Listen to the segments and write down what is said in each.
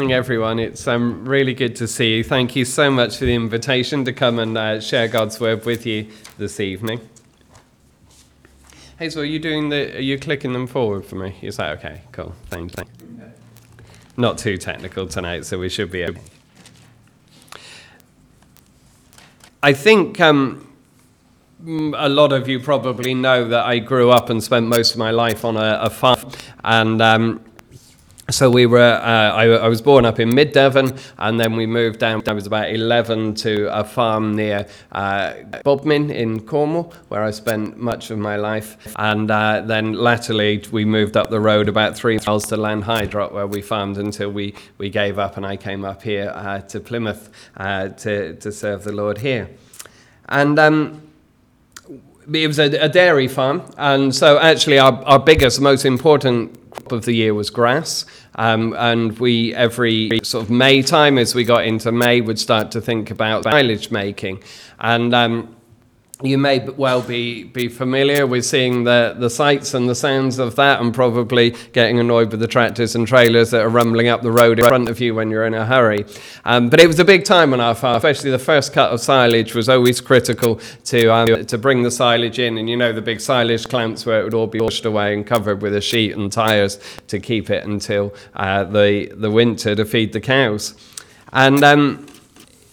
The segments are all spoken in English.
morning, everyone. It's um, really good to see you. Thank you so much for the invitation to come and uh, share God's word with you this evening. Hazel, are you doing the? Are you clicking them forward for me? Is that okay? Cool. Thank you. Not too technical tonight, so we should be able. I think um, a lot of you probably know that I grew up and spent most of my life on a, a farm, and um, so we were, uh, I, I, was born up in mid Devon, and then we moved down. I was about 11 to a farm near uh, Bodmin in Cornwall, where I spent much of my life. And uh, then latterly, we moved up the road about three miles to Lanhydrock, where we farmed until we, we gave up, and I came up here uh, to Plymouth uh, to, to serve the Lord here. And um, it was a, a, dairy farm, and so actually our, our biggest, most important crop of the year was grass. Um, and we, every sort of May time, as we got into May, would start to think about silage making. And um, you may well be, be familiar with seeing the, the sights and the sounds of that and probably getting annoyed with the tractors and trailers that are rumbling up the road in front of you when you're in a hurry. Um, but it was a big time on our farm, especially the first cut of silage was always critical to, um, to bring the silage in. And you know the big silage clamps where it would all be washed away and covered with a sheet and tyres to keep it until uh, the, the winter to feed the cows. And um,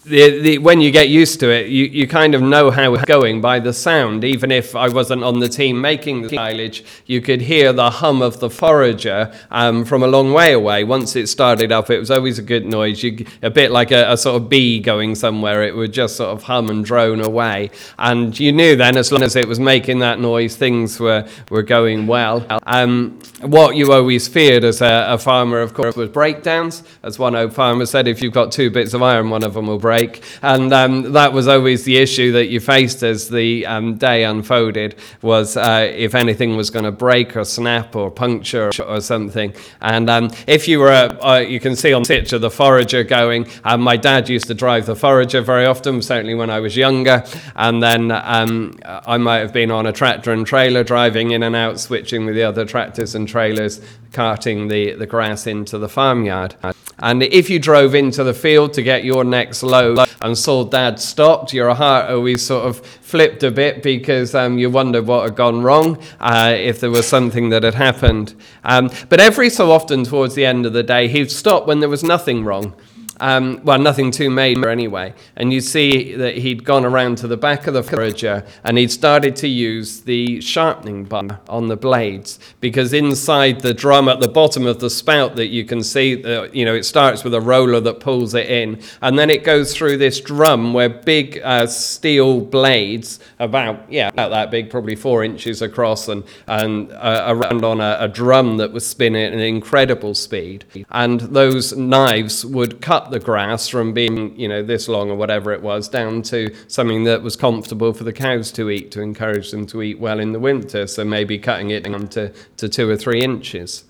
the, the, when you get used to it, you, you kind of know how it's going by the sound. Even if I wasn't on the team making the silage, you could hear the hum of the forager um, from a long way away. Once it started up, it was always a good noise. You, a bit like a, a, sort of bee going somewhere. It would just sort of hum and drone away. And you knew then, as long as it was making that noise, things were, were going well. Um, what you always feared as a, a farmer, of course, was breakdowns. As one old farmer said, if you've got two bits of iron, one of them will break break. And um, that was always the issue that you faced as the um, day unfolded was uh, if anything was going to break or snap or puncture or, something. And um, if you were, uh, you can see on the picture the forager going. Um, my dad used to drive the forager very often, certainly when I was younger. And then um, I might have been on a tractor and trailer driving in and out, switching with the other tractors and trailers, carting the, the grass into the farmyard. And if you drove into the field to get your next load and saw dad stopped, your heart always sort of flipped a bit because um, you wondered what had gone wrong, uh, if there was something that had happened. Um, but every so often, towards the end of the day, he'd stop when there was nothing wrong. Um, well, nothing too major anyway. And you see that he'd gone around to the back of the forager and he'd started to use the sharpening bar on the blades because inside the drum at the bottom of the spout that you can see, you know, it starts with a roller that pulls it in and then it goes through this drum where big uh, steel blades, about yeah, about that big, probably four inches across, and and uh, around on a, a drum that was spinning at an incredible speed, and those knives would cut the grass from being, you know, this long or whatever it was, down to something that was comfortable for the cows to eat to encourage them to eat well in the winter. So maybe cutting it down to, to two or three inches.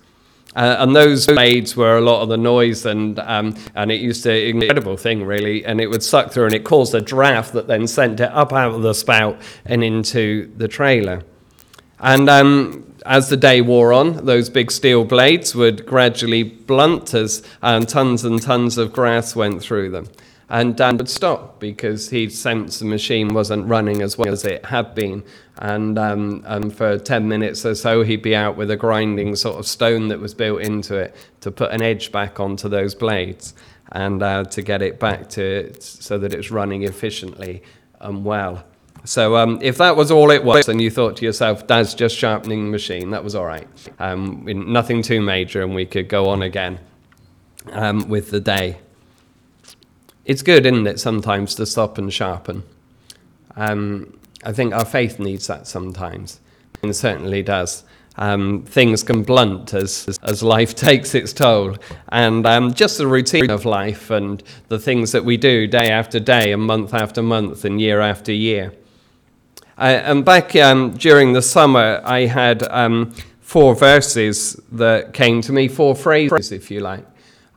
Uh, and those blades were a lot of the noise, and um, and it used to an incredible thing really, and it would suck through, and it caused a draft that then sent it up out of the spout and into the trailer. And um, as the day wore on, those big steel blades would gradually blunt as um, tons and tons of grass went through them. And Dan would stop because he sensed the machine wasn't running as well as it had been. And, um, and for 10 minutes or so, he'd be out with a grinding sort of stone that was built into it to put an edge back onto those blades and uh, to get it back to so that it's running efficiently and well. So um, if that was all it was, and you thought to yourself, "Dad's just sharpening the machine," that was all right. Um, nothing too major, and we could go on again um, with the day. It's good, isn't it, sometimes to stop and sharpen. Um, I think our faith needs that sometimes, and certainly does. Um, things can blunt as, as life takes its toll. And um, just the routine of life and the things that we do day after day and month after month and year after year. And back um, during the summer, I had um, four verses that came to me, four phrases, if you like,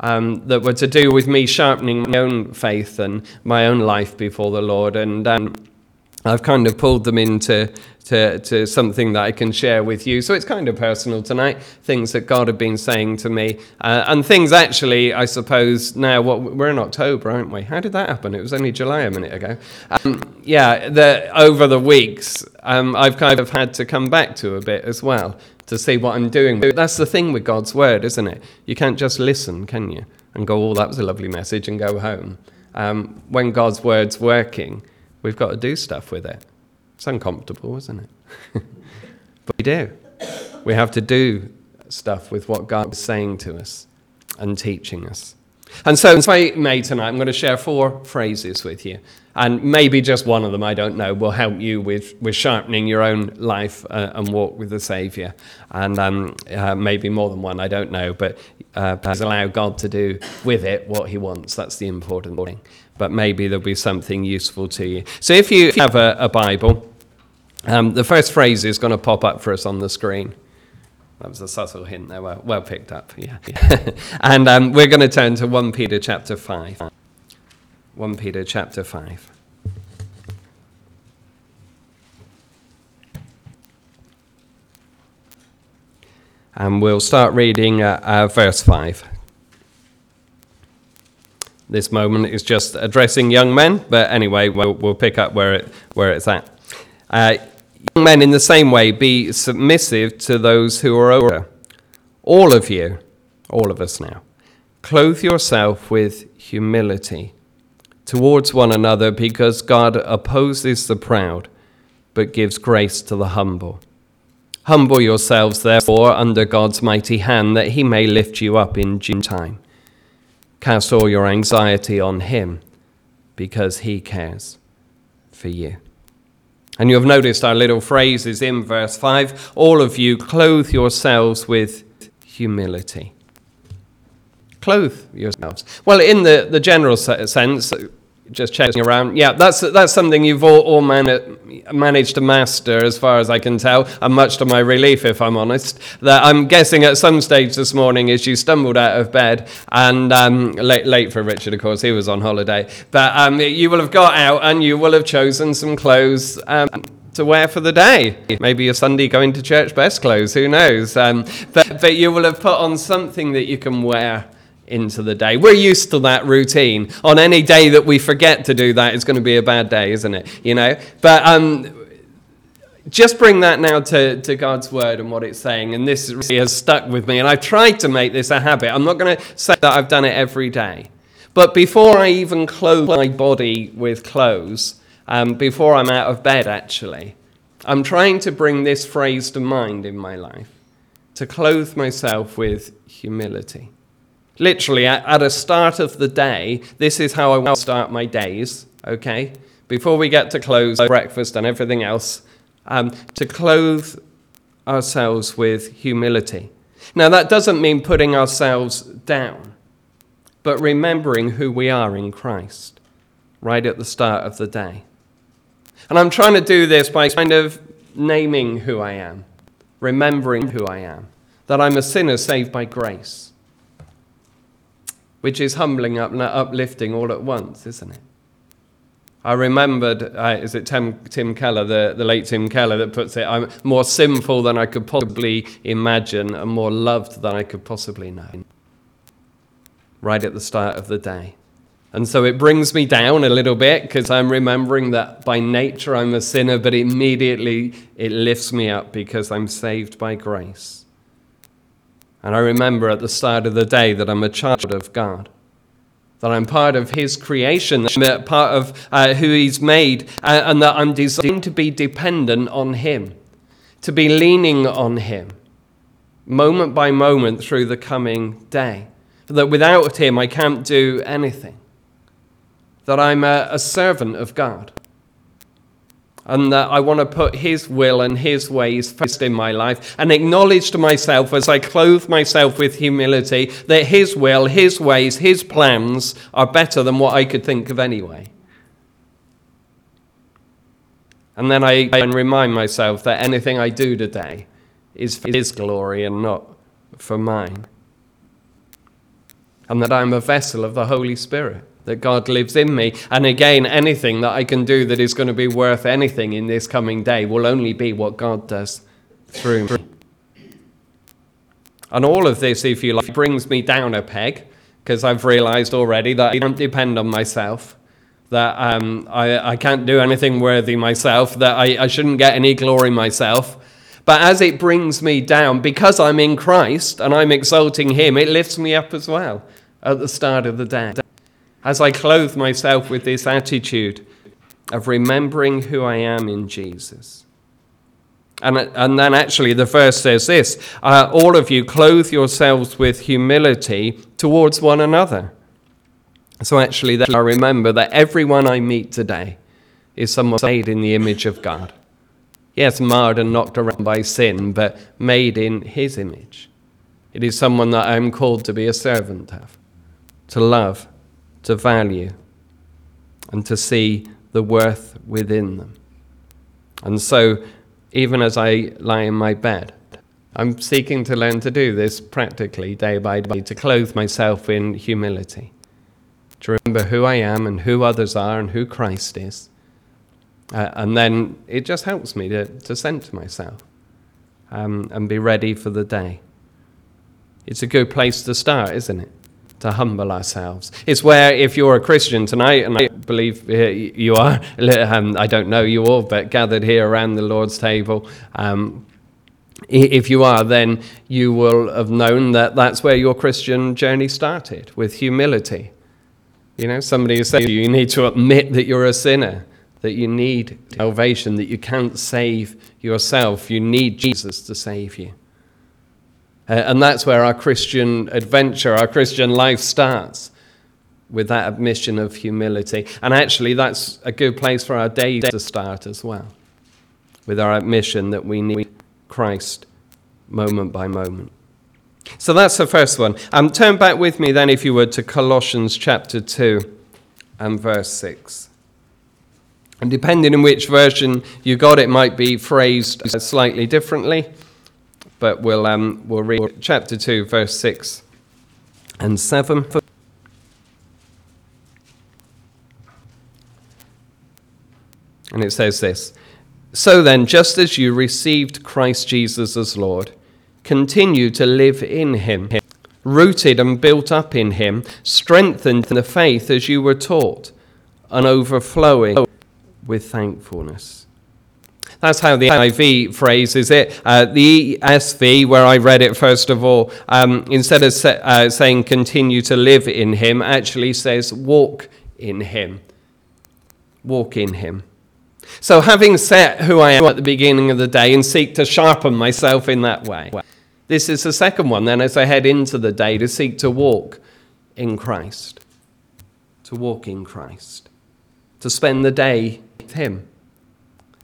um, that were to do with me sharpening my own faith and my own life before the Lord. And um, I've kind of pulled them into to, to something that I can share with you. So it's kind of personal tonight, things that God had been saying to me. Uh, and things actually, I suppose, now, what, we're in October, aren't we? How did that happen? It was only July a minute ago. Um, yeah, the, over the weeks, um, I've kind of had to come back to a bit as well to see what I'm doing. That's the thing with God's word, isn't it? You can't just listen, can you? And go, oh, that was a lovely message, and go home. Um, when God's word's working, we've got to do stuff with it. It's uncomfortable, isn't it? but we do. We have to do stuff with what God is saying to us and teaching us. And so, if I may tonight, I'm going to share four phrases with you. And maybe just one of them, I don't know, will help you with, with sharpening your own life uh, and walk with the Saviour. And um, uh, maybe more than one, I don't know. But uh, allow God to do with it what He wants. That's the important thing. But maybe there'll be something useful to you. So if you have a, a Bible, um, the first phrase is going to pop up for us on the screen. That was a subtle hint there, well, well picked up, yeah. and um, we're going to turn to 1 Peter chapter 5. 1 Peter chapter 5. And we'll start reading uh, uh, verse 5. This moment is just addressing young men, but anyway, we'll, we'll pick up where, it, where it's at. Uh, young men, in the same way, be submissive to those who are older. All of you, all of us now, clothe yourself with humility towards one another because God opposes the proud but gives grace to the humble. Humble yourselves, therefore, under God's mighty hand, that he may lift you up in due time. Cast all your anxiety on him because he cares for you. And you have noticed our little phrases in verse 5 all of you clothe yourselves with humility. Clothe yourselves. Well, in the, the general sense, just chasing around. Yeah, that's that's something you've all, all man- managed to master, as far as I can tell, and much to my relief, if I'm honest. That I'm guessing at some stage this morning, as you stumbled out of bed, and um, late, late for Richard, of course, he was on holiday, but um, you will have got out and you will have chosen some clothes. Um, to wear for the day. Maybe your Sunday going to church best clothes, who knows? Um, but, but you will have put on something that you can wear into the day. We're used to that routine. On any day that we forget to do that, it's going to be a bad day, isn't it? You know? But um, just bring that now to, to God's word and what it's saying. And this really has stuck with me. And I've tried to make this a habit. I'm not going to say that I've done it every day. But before I even clothe my body with clothes, um, before I'm out of bed, actually, I'm trying to bring this phrase to mind in my life to clothe myself with humility. Literally, at, at a start of the day, this is how I will start my days, okay? Before we get to close, breakfast, and everything else, um, to clothe ourselves with humility. Now, that doesn't mean putting ourselves down, but remembering who we are in Christ right at the start of the day. And I'm trying to do this by kind of naming who I am, remembering who I am, that I'm a sinner saved by grace which is humbling and uplifting all at once, isn't it? I remembered, uh, is it Tim, Tim Keller, the, the late Tim Keller, that puts it, I'm more sinful than I could possibly imagine and more loved than I could possibly know. Right at the start of the day. And so it brings me down a little bit because I'm remembering that by nature I'm a sinner, but immediately it lifts me up because I'm saved by grace. And I remember at the start of the day that I'm a child of God, that I'm part of His creation, that I'm part of uh, who He's made, uh, and that I'm designed to be dependent on Him, to be leaning on Him, moment by moment through the coming day. That without Him I can't do anything, that I'm a, a servant of God and that I want to put His will and His ways first in my life and acknowledge to myself as I clothe myself with humility that His will, His ways, His plans are better than what I could think of anyway. And then I can remind myself that anything I do today is for His glory and not for mine. And that I'm a vessel of the Holy Spirit that God lives in me. And again, anything that I can do that is going to be worth anything in this coming day will only be what God does through me. And all of this, if you like, brings me down a peg because I've realized already that I don't depend on myself, that um, I, I can't do anything worthy myself, that I, I shouldn't get any glory myself. But as it brings me down, because I'm in Christ and I'm exalting Him, it lifts me up as well at the start of the day. As I clothe myself with this attitude of remembering who I am in Jesus. And, and then actually, the verse says this uh, All of you clothe yourselves with humility towards one another. So, actually, then I remember that everyone I meet today is someone made in the image of God. Yes, marred and knocked around by sin, but made in His image. It is someone that I am called to be a servant of, to love, to value, and to see the worth within them. And so, even as I lie in my bed. I'm seeking to learn to do this practically day by day, to clothe myself in humility, to remember who I am and who others are and who Christ is. Uh, and then it just helps me to, to center myself um, and be ready for the day. It's a good place to start, isn't it? To humble ourselves. It's where, if you're a Christian tonight, and I believe you are, um, I don't know you all, but gathered here around the Lord's table, um, if you are, then you will have known that that's where your Christian journey started, with humility. You know, somebody has said you need to admit that you're a sinner, that you need salvation, that you can't save yourself. You need Jesus to save you. Uh, and that's where our Christian adventure, our Christian life starts with that admission of humility. And actually, that's a good place for our day to start as well, with our admission that we need Christ moment by moment. So that's the first one. Um, turn back with me then, if you would, to Colossians chapter 2 and verse 6. And depending on which version you got, it might be phrased slightly differently but we'll, um, we'll read chapter 2, verse 6 and 7. And it says this So then, just as you received Christ Jesus as Lord, continue to live in him, rooted and built up in him, strengthened in the faith as you were taught, and overflowing with thankfulness. That's how the NIV phrases it. Uh, the ESV, where I read it first of all, um, instead of uh, saying continue to live in him, actually says walk in him. Walk in him. So, having set who I am at the beginning of the day and seek to sharpen myself in that way, this is the second one then as I head into the day to seek to walk in Christ. To walk in Christ. To spend the day with Him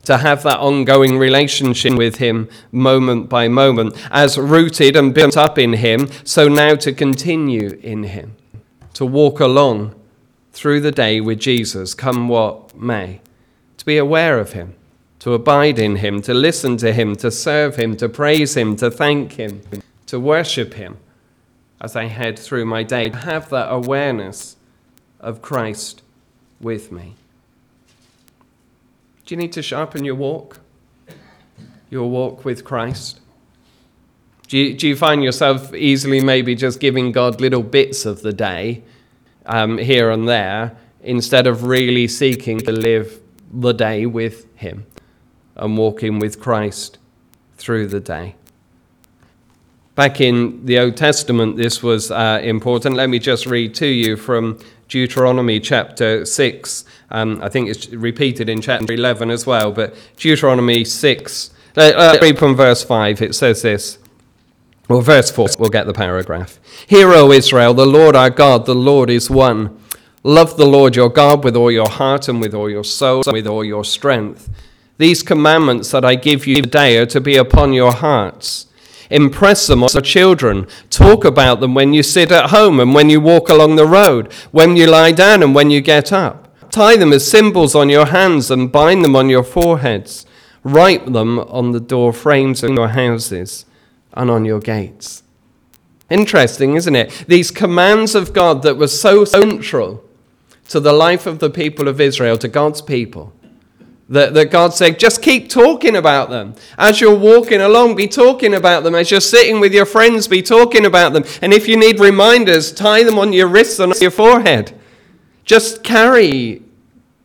to have that ongoing relationship with Him moment by moment, as rooted and built up in Him, so now to continue in Him, to walk along through the day with Jesus, come what may, to be aware of Him, to abide in Him, to listen to Him, to serve Him, to praise Him, to thank Him, to worship Him as I head through my day, to have that awareness of Christ with me. Do you need to sharpen your walk? Your walk with Christ? Do you, do you find yourself easily maybe just giving God little bits of the day um, here and there instead of really seeking to live the day with Him and walking with Christ through the day? Back in the Old Testament, this was uh, important. Let me just read to you from Deuteronomy chapter 6. Um, I think it's repeated in chapter 11 as well, but Deuteronomy 6, uh, uh, read from verse 5, it says this. Well, verse 4, we'll get the paragraph. Hear, O Israel, the Lord our God, the Lord is one. Love the Lord your God with all your heart and with all your soul and with all your strength. These commandments that I give you today are to be upon your hearts. Impress them on your children. Talk about them when you sit at home and when you walk along the road, when you lie down and when you get up. Tie them as symbols on your hands and bind them on your foreheads. Write them on the door frames of your houses and on your gates. Interesting, isn't it? These commands of God that were so central to the life of the people of Israel, to God's people. That, that God said, just keep talking about them. As you're walking along, be talking about them. As you're sitting with your friends, be talking about them. And if you need reminders, tie them on your wrists and on your forehead. Just carry,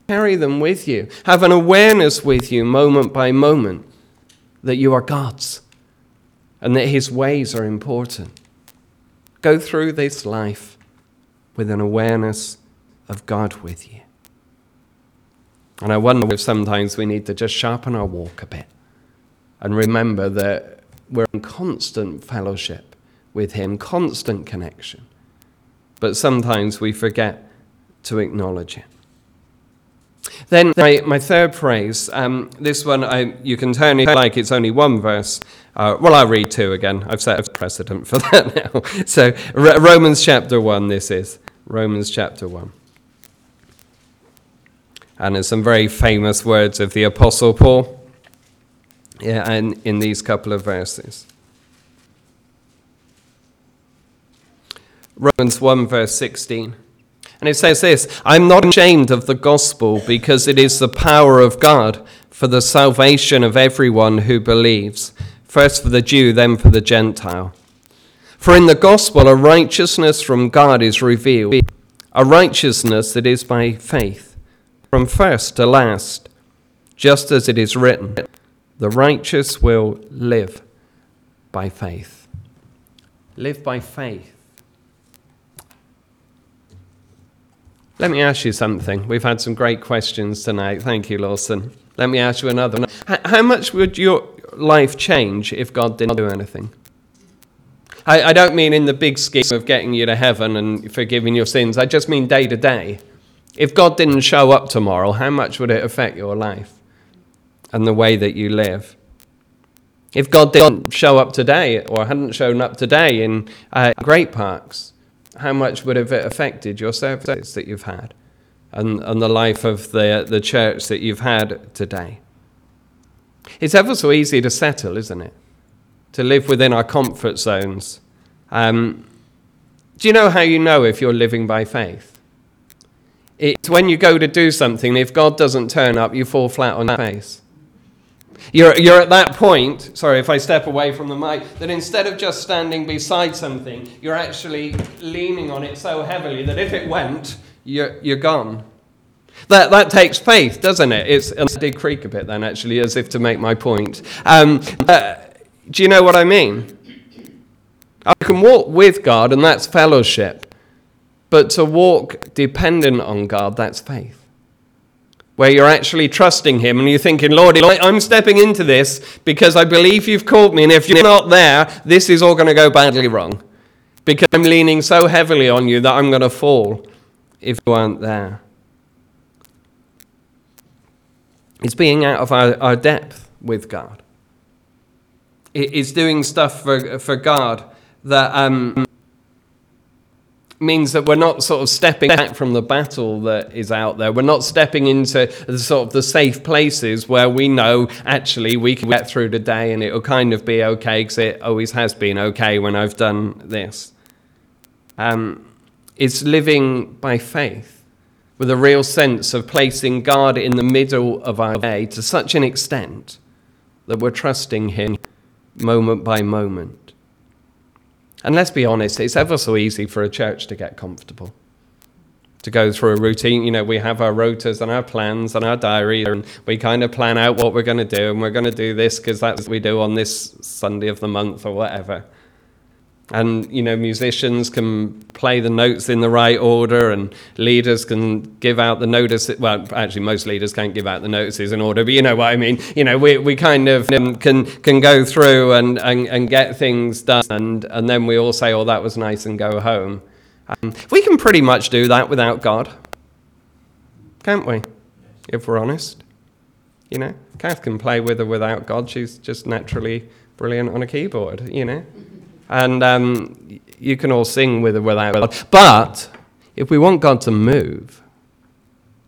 carry them with you. Have an awareness with you, moment by moment, that you are God's and that His ways are important. Go through this life with an awareness of God with you. And I wonder if sometimes we need to just sharpen our walk a bit and remember that we're in constant fellowship with Him, constant connection. But sometimes we forget to acknowledge it. Then my, my third phrase, um, this one I, you can turn it like it's only one verse. Uh, well, I'll read two again. I've set a precedent for that now. So Romans chapter 1, this is. Romans chapter 1. And there's some very famous words of the Apostle Paul yeah, and in these couple of verses. Romans 1, verse 16. And it says this I'm not ashamed of the gospel because it is the power of God for the salvation of everyone who believes, first for the Jew, then for the Gentile. For in the gospel, a righteousness from God is revealed, a righteousness that is by faith from first to last, just as it is written, the righteous will live by faith. Live by faith. Let me ask you something. We've had some great questions tonight. Thank you, Lawson. Let me ask you another. one. How much would your life change if God didn't do anything? I, I don't mean in the big scheme of getting you to heaven and forgiving your sins. I just mean day to day. If God didn't show up tomorrow, how much would it affect your life and the way that you live? If God didn't show up today or hadn't shown up today in uh, Great Parks, how much would have it affected your services that you've had and, and the life of the, the church that you've had today? It's ever so easy to settle, isn't it? To live within our comfort zones. Um, do you know how you know if you're living by faith? It's when you go to do something, if God doesn't turn up, you fall flat on your face. You're, you're at that point, sorry if I step away from the mic, that instead of just standing beside something, you're actually leaning on it so heavily that if it went, you're, you're gone. That, that takes faith, doesn't it? It's, I did creak a bit then, actually, as if to make my point. Um, uh, do you know what I mean? I can walk with God, and that's fellowship. But to walk dependent on God, that's faith. Where you're actually trusting Him and you're thinking, Lord, I'm stepping into this because I believe you've called me, and if you're not there, this is all going to go badly wrong. Because I'm leaning so heavily on you that I'm going to fall if you aren't there. It's being out of our, our depth with God. It's doing stuff for, for God that um, means that we're not sort of stepping back from the battle that is out there. We're not stepping into the sort of the safe places where we know actually we can get through the day and it'll kind of be okay because it always has been okay when I've done this. Um, it's living by faith with a real sense of placing God in the middle of our day to such an extent that we're trusting Him moment by moment. And let's be honest, it's ever so easy for a church to get comfortable, to go through a routine. You know, we have our rotas and our plans and our diary, and we kind of plan out what we're going to do, and we're going to do this because that's what we do on this Sunday of the month or whatever. And, you know, musicians can play the notes in the right order, and leaders can give out the notice. Well, actually, most leaders can't give out the notices in order, but you know what I mean. You know, we, we kind of um, can, can go through and, and, and get things done, and, and then we all say, oh, that was nice, and go home. Um, we can pretty much do that without God, can't we? If we're honest. You know, Kath can play with or without God. She's just naturally brilliant on a keyboard, you know and um, you can all sing with or without God. But if we want God to move,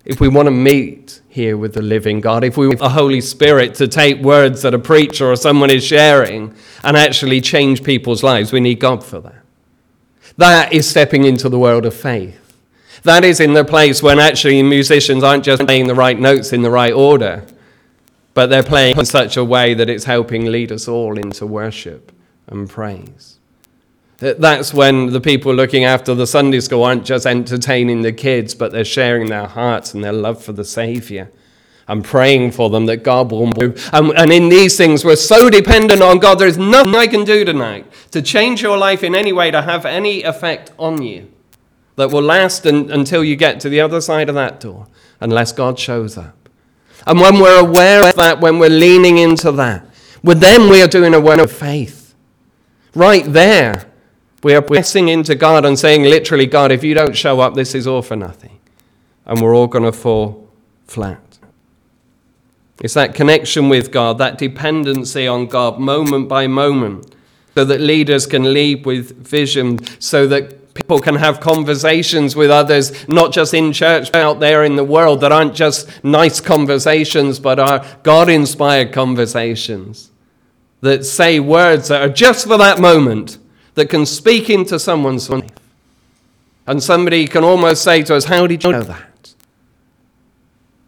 if we want to meet here with the living God, if we want the Holy Spirit to take words that a preacher or someone is sharing and actually change people's lives, we need God for that. That is stepping into the world of faith. That is in the place when actually musicians aren't just playing the right notes in the right order, but they're playing in such a way that it's helping lead us all into worship and praise. That's when the people looking after the Sunday school aren't just entertaining the kids, but they're sharing their hearts and their love for the Savior. I'm praying for them that God will move. And, and, in these things, we're so dependent on God. There's nothing I can do tonight to change your life in any way to have any effect on you that will last un, until you get to the other side of that door, unless God shows up. And when we're aware of that, when we're leaning into that, with them we are doing a work of faith. Right there, we are pressing into God and saying, literally, God, if you don't show up, this is all for nothing. And we're all going to fall flat. It's that connection with God, that dependency on God, moment by moment, so that leaders can lead with vision, so that people can have conversations with others, not just in church, but out there in the world, that aren't just nice conversations, but are God inspired conversations that say words that are just for that moment, that can speak into someone's life. And somebody can almost say to us, How did you know that?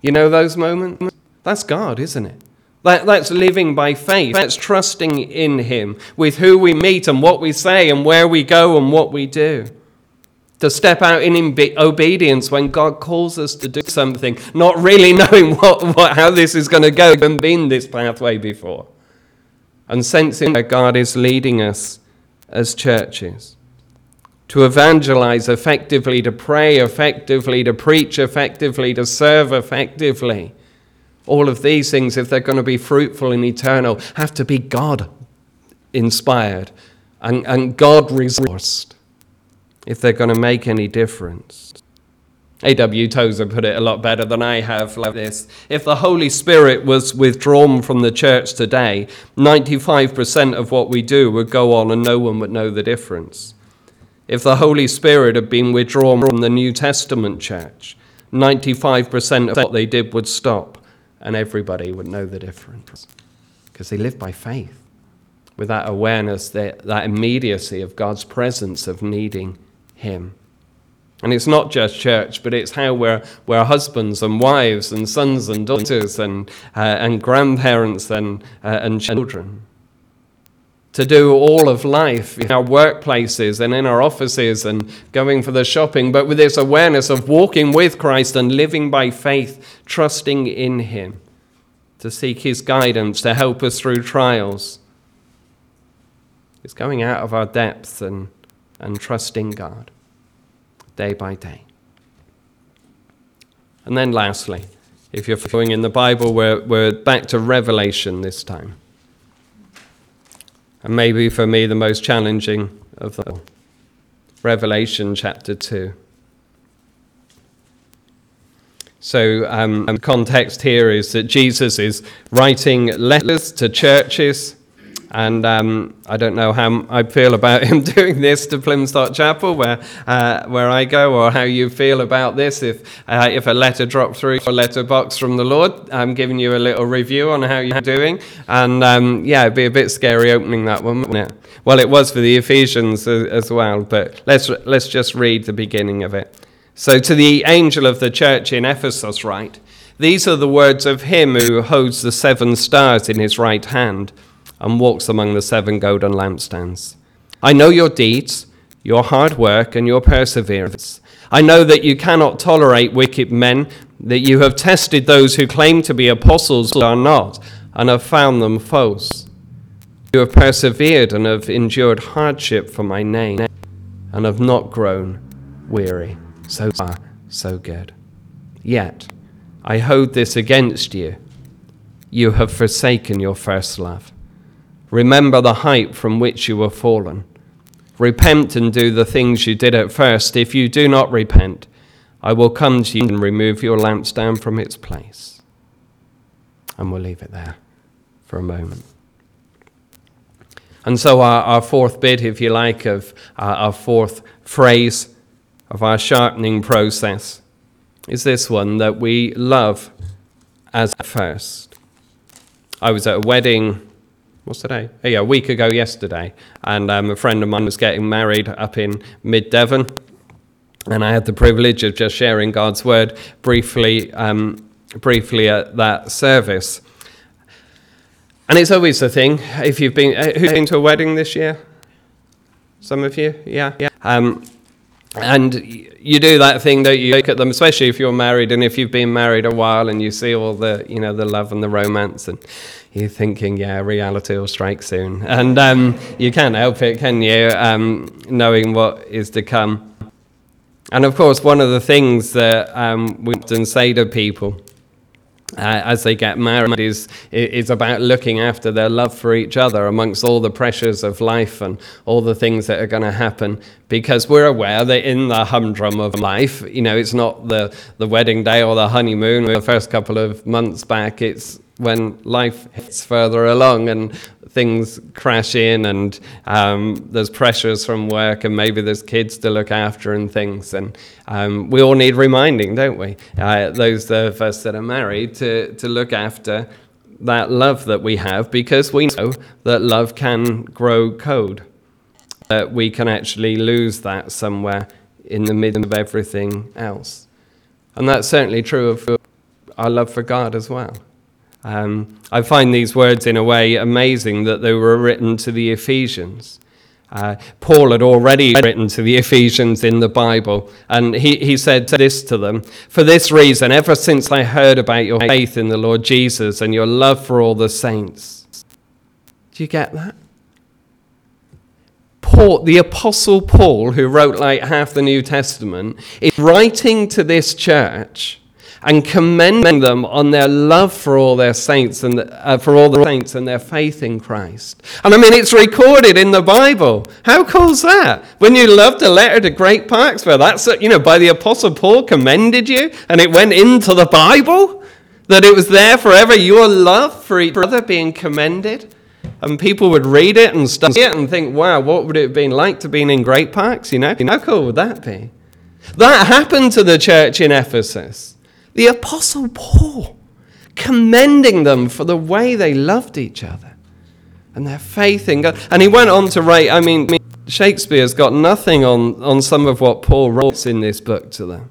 You know those moments? That's God, isn't it? That, that's living by faith. That's trusting in Him with who we meet and what we say and where we go and what we do. To step out in obedience when God calls us to do something, not really knowing what, what, how this is going to go, and been this pathway before. And sensing that God is leading us as churches to evangelize effectively, to pray effectively, to preach effectively, to serve effectively all of these things, if they're going to be fruitful and eternal, have to be God inspired and, and God resourced if they're going to make any difference. A.W. Tozer put it a lot better than I have like this. If the Holy Spirit was withdrawn from the church today, 95% of what we do would go on and no one would know the difference. If the Holy Spirit had been withdrawn from the New Testament church, 95% of what they did would stop and everybody would know the difference because they live by faith with that awareness, that, that immediacy of God's presence, of needing Him. And it's not just church, but it's how we're, we're husbands and wives and sons and daughters and, uh, and grandparents and, uh, and children. To do all of life in our workplaces and in our offices and going for the shopping, but with this awareness of walking with Christ and living by faith, trusting in Him, to seek His guidance, to help us through trials. It's going out of our depth and, and trusting God day by day. And then, lastly, if you're following in the Bible, we're, we're back to Revelation this time. And maybe for me, the most challenging of them. Revelation chapter 2. So, um, the context here is that Jesus is writing letters to churches and um, I don't know how I feel about him doing this to Plymstock Chapel, where, uh, where I go, or how you feel about this. If, uh, if a letter dropped through a letterbox from the Lord, I'm giving you a little review on how you're doing. And um, yeah, it'd be a bit scary opening that one, wouldn't it? Well, it was for the Ephesians as well, but let's, let's just read the beginning of it. So, to the angel of the church in Ephesus, write, These are the words of him who holds the seven stars in his right hand and walks among the seven golden lampstands. I know your deeds, your hard work, and your perseverance. I know that you cannot tolerate wicked men, that you have tested those who claim to be apostles but are not, and have found them false. You have persevered and have endured hardship for my name, and have not grown weary. So far, so good. Yet, I hold this against you. You have forsaken your first love. Remember the height from which you were fallen. Repent and do the things you did at first. If you do not repent, I will come to you and remove your lampstand from its place. And we'll leave it there for a moment. And so, our, our fourth bit, if you like, of uh, our fourth phrase of our sharpening process is this one that we love as first. I was at a wedding what's today? Oh, yeah, a week ago yesterday. And um, a friend of mine was getting married up in mid Devon. And I had the privilege of just sharing God's word briefly, um, briefly at that service. And it's always the thing. If you've been, uh, who's been to a wedding this year? Some of you, yeah, yeah. Um, and you do that thing that you look at them, especially if you're married, and if you've been married a while, and you see all the, you know, the love and the romance, and you're thinking, yeah, reality will strike soon, and um, you can't help it, can you? Um, knowing what is to come. And of course, one of the things that um, we often say to people uh, as they get married is, is about looking after their love for each other amongst all the pressures of life and all the things that are going to happen. Because we're aware that in the humdrum of life you know it's not the, the wedding day or the honeymoon or the first couple of months back it's when life hits further along and things crash in and um, there's pressures from work and maybe there's kids to look after and things. And um, we all need reminding, don't we? Uh, those of us that are married to, to look after that love that we have because we know that love can grow cold. That we can actually lose that somewhere in the midst of everything else. And that's certainly true of our love for God as well. Um, I find these words in a way amazing that they were written to the Ephesians. Uh, Paul had already written to the Ephesians in the Bible, and he, he said this to them For this reason, ever since I heard about your faith in the Lord Jesus and your love for all the saints. Do you get that? Paul, the Apostle Paul, who wrote like half the New Testament, is writing to this church and commending them on their love for all their saints and uh, for all the saints and their faith in Christ. And I mean, it's recorded in the Bible. How cool is that? When you loved a letter to Great Parksville, that's you know by the Apostle Paul commended you, and it went into the Bible. That it was there forever. Your love for each other being commended. And people would read it and study it and think, wow, what would it have been like to be in Great Parks? You know, how cool would that be? That happened to the church in Ephesus. The Apostle Paul commending them for the way they loved each other and their faith in God. And he went on to write, I mean, Shakespeare's got nothing on, on some of what Paul writes in this book to them.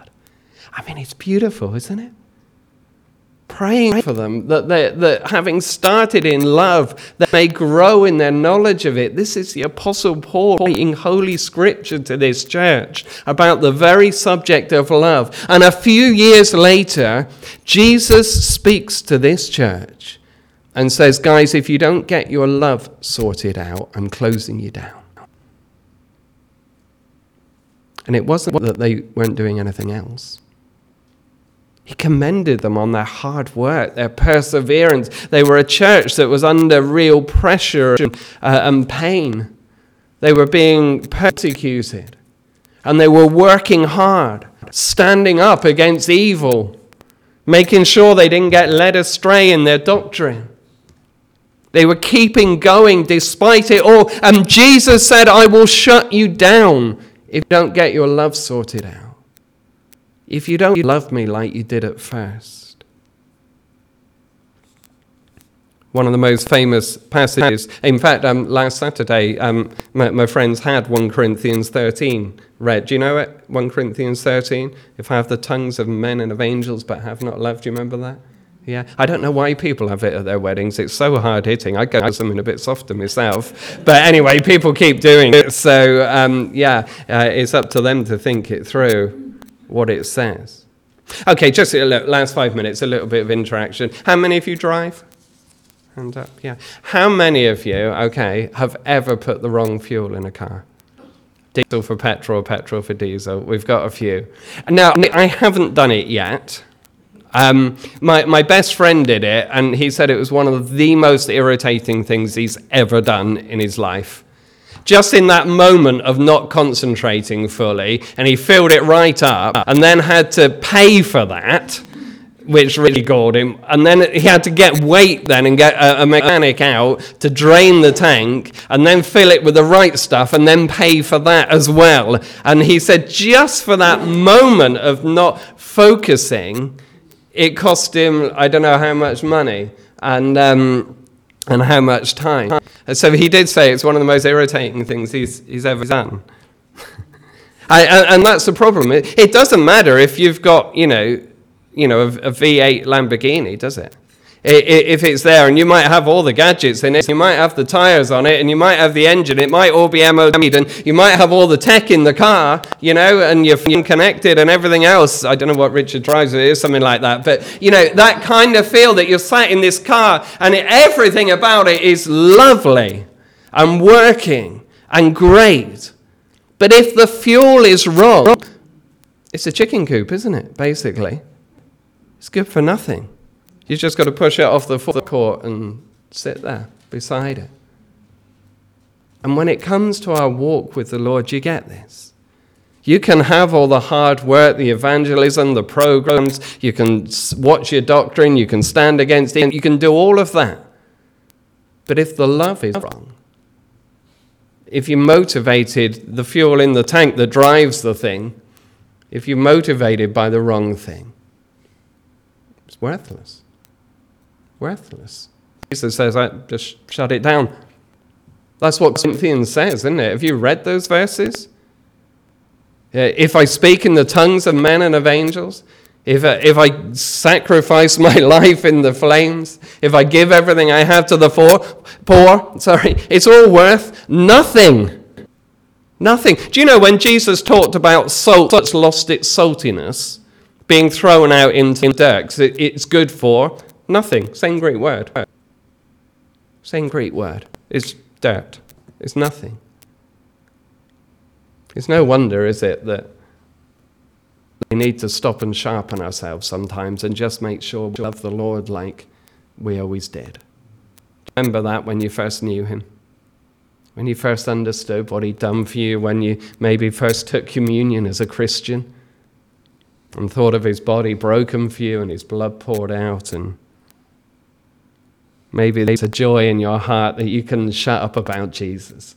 I mean, it's beautiful, isn't it? Praying for them that, they, that having started in love, that may grow in their knowledge of it. This is the Apostle Paul writing Holy Scripture to this church about the very subject of love. And a few years later, Jesus speaks to this church and says, Guys, if you don't get your love sorted out, I'm closing you down. And it wasn't that they weren't doing anything else. He commended them on their hard work, their perseverance. They were a church that was under real pressure and, uh, and pain. They were being persecuted. And they were working hard, standing up against evil, making sure they didn't get led astray in their doctrine. They were keeping going despite it all. And Jesus said, I will shut you down if you don't get your love sorted out if you don't love me like you did at first. One of the most famous passages, in fact, um, last Saturday, um, my, my, friends had 1 Corinthians 13 read. Do you know it? 1 Corinthians 13? If I have the tongues of men and of angels but have not love, do you remember that? Yeah, I don't know why people have it at their weddings. It's so hard hitting. I go for something a bit softer myself. But anyway, people keep doing it. So, um, yeah, uh, it's up to them to think it through what it says. Okay, just little, last five minutes, a little bit of interaction. How many of you drive? Hand up, yeah. How many of you, okay, have ever put the wrong fuel in a car? Diesel for petrol, petrol for diesel. We've got a few. Now, I haven't done it yet. Um, my, my best friend did it, and he said it was one of the most irritating things he's ever done in his life. Just in that moment of not concentrating fully, and he filled it right up, and then had to pay for that which really galled him. And then he had to get weight then and get a, mechanic out to drain the tank and then fill it with the right stuff and then pay for that as well. And he said, just for that moment of not focusing, it cost him, I don't know how much money and, um, and how much time. And so he did say it's one of the most irritating things he's, he's ever done. I, and, that's the problem. It, it doesn't matter if you've got, you know, you know, a, a V8 Lamborghini, does it? If it's there, and you might have all the gadgets in it, you might have the tires on it, and you might have the engine, it might all be MOD, and you might have all the tech in the car, you know, and you're connected and everything else. I don't know what Richard drives, it is something like that. But, you know, that kind of feel that you're sat in this car, and everything about it is lovely and working and great. But if the fuel is wrong, it's a chicken coop, isn't it, basically? It's good for nothing. You've just got to push it off the court and sit there beside it. And when it comes to our walk with the Lord, you get this. You can have all the hard work, the evangelism, the programs, you can watch your doctrine, you can stand against it, you can do all of that. But if the love is wrong, if you're motivated, the fuel in the tank that drives the thing, if you're motivated by the wrong thing, it's worthless. Worthless. Jesus says, I just shut it down. That's what Corinthians says, isn't it? Have you read those verses? If I speak in the tongues of men and of angels, if I, if I sacrifice my life in the flames, if I give everything I have to the poor, poor, sorry, it's all worth nothing. Nothing. Do you know when Jesus talked about salt that's lost its saltiness? being thrown out into dirt. It's good for nothing. Same Greek word. Same Greek word. It's dirt. It's nothing. It's no wonder, is it, that we need to stop and sharpen ourselves sometimes and just make sure we love the Lord like we always did. Remember that when you first knew Him? When you first understood what He'd done for you, when you maybe first took communion as a Christian? and thought of his body broken for you and his blood poured out and maybe there's a joy in your heart that you can shut up about Jesus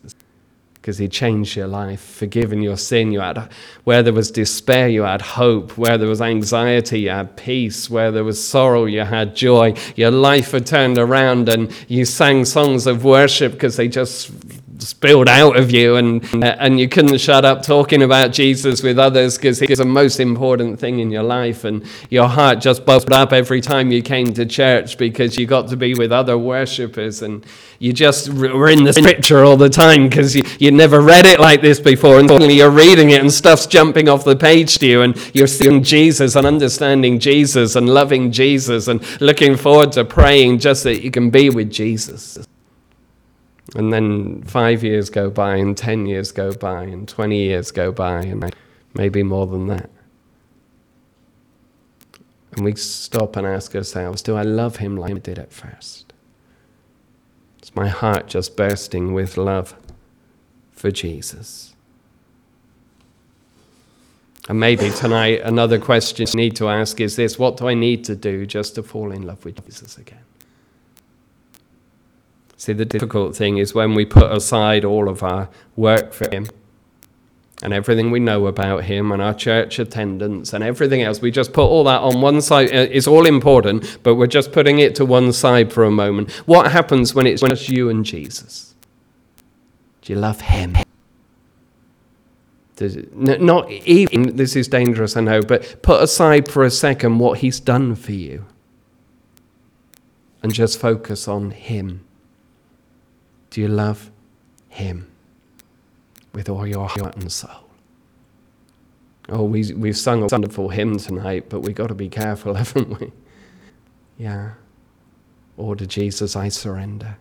because he changed your life, forgiven your sin. You had where there was despair, you had hope. Where there was anxiety, you had peace. Where there was sorrow, you had joy. Your life had turned around, and you sang songs of worship because they just spilled out of you and and you couldn't shut up talking about Jesus with others because he's the most important thing in your life. And your heart just bubbled up every time you came to church because you got to be with other worshippers and you just were in the scripture all the time because you, you never read it like this before. And suddenly you're reading it and stuff's jumping off the page to you. And you're seeing Jesus and understanding Jesus and loving Jesus and looking forward to praying just that you can be with Jesus. And then five years go by, and 10 years go by, and 20 years go by, and maybe more than that. And we stop and ask ourselves Do I love him like I did at first? Is my heart just bursting with love for Jesus? And maybe tonight, another question you need to ask is this What do I need to do just to fall in love with Jesus again? See, the difficult thing is when we put aside all of our work for Him and everything we know about Him and our church attendance and everything else, we just put all that on one side. Uh, it's all important, but we're just putting it to one side for a moment. What happens when it's just you and Jesus? Do you love Him? not even, this is dangerous, I know, but put aside for a second what He's done for you and just focus on Him. Do you love Him with all your heart and soul? Oh, we, we've sung a wonderful hymn tonight, but we've got to be careful, haven't we? Yeah. Or to Jesus I surrender.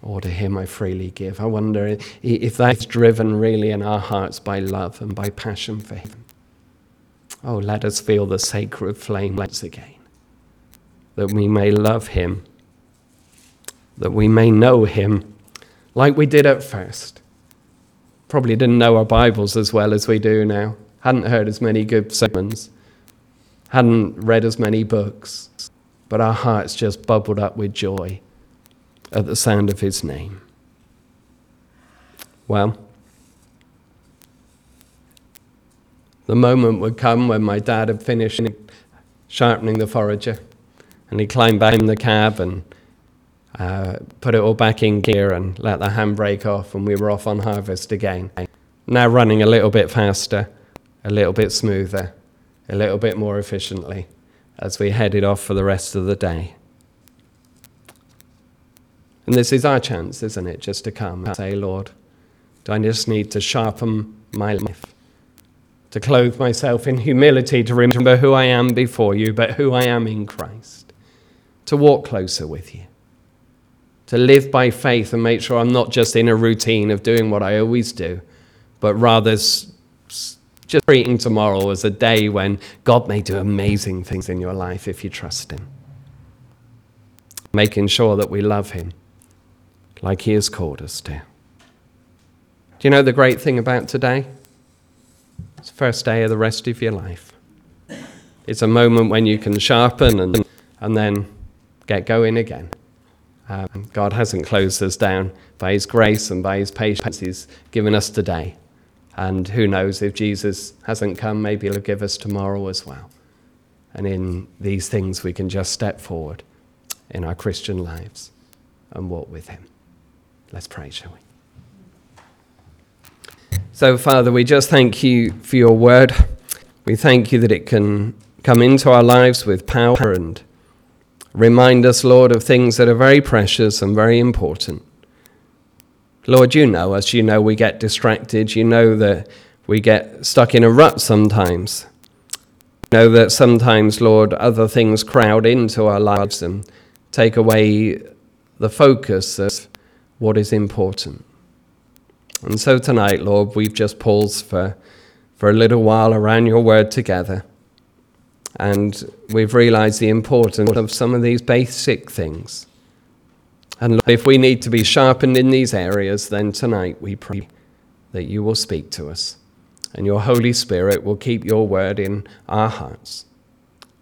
Or to Him I freely give. I wonder if that's driven really in our hearts by love and by passion for Him. Oh, let us feel the sacred flame once again, that we may love Him that we may know him like we did at first. Probably didn't know our Bibles as well as we do now, hadn't heard as many good sermons, hadn't read as many books, but our hearts just bubbled up with joy at the sound of His name. Well, the moment would come when my dad had finished sharpening the forager and he climbed back in the cab and uh, put it all back in gear and let the handbrake off, and we were off on harvest again. Now running a little bit faster, a little bit smoother, a little bit more efficiently as we headed off for the rest of the day. And this is our chance, isn't it? Just to come and say, Lord, do I just need to sharpen my life? To clothe myself in humility, to remember who I am before you, but who I am in Christ. To walk closer with you. To live by faith and make sure I'm not just in a routine of doing what I always do, but rather just treating tomorrow as a day when God may do amazing things in your life if you trust Him. Making sure that we love Him like He has called us to. Do you know the great thing about today? It's the first day of the rest of your life. It's a moment when you can sharpen and, and then get going again. Um, God hasn't closed us down by His grace and by His patience He's given us today. And who knows, if Jesus hasn't come, maybe He'll give us tomorrow as well. And in these things, we can just step forward in our Christian lives and walk with Him. Let's pray, shall we? So, Father, we just thank you for your word. We thank you that it can come into our lives with power and remind us, Lord, of things that are very precious and very important. Lord, you know us. You know we get distracted. You know that we get stuck in a rut sometimes. You know that sometimes, Lord, other things crowd into our lives and take away the focus of what is important. And so tonight, Lord, we've just paused for, for a little while around your word together. And we've realized the importance of some of these basic things. And if we need to be sharpened in these areas, then tonight we pray that you will speak to us and your Holy Spirit will keep your word in our hearts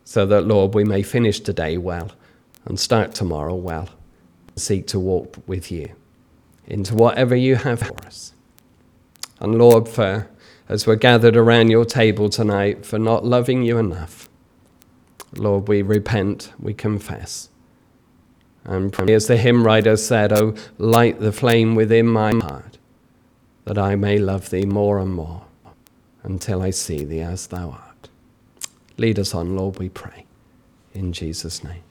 so that, Lord, we may finish today well and start tomorrow well seek to walk with you into whatever you have for us. And Lord, for as we're gathered around your table tonight, for not loving you enough, Lord, we repent, we confess. And as the hymn writer said, Oh, light the flame within my heart, that I may love thee more and more until I see thee as thou art. Lead us on, Lord, we pray. In Jesus' name.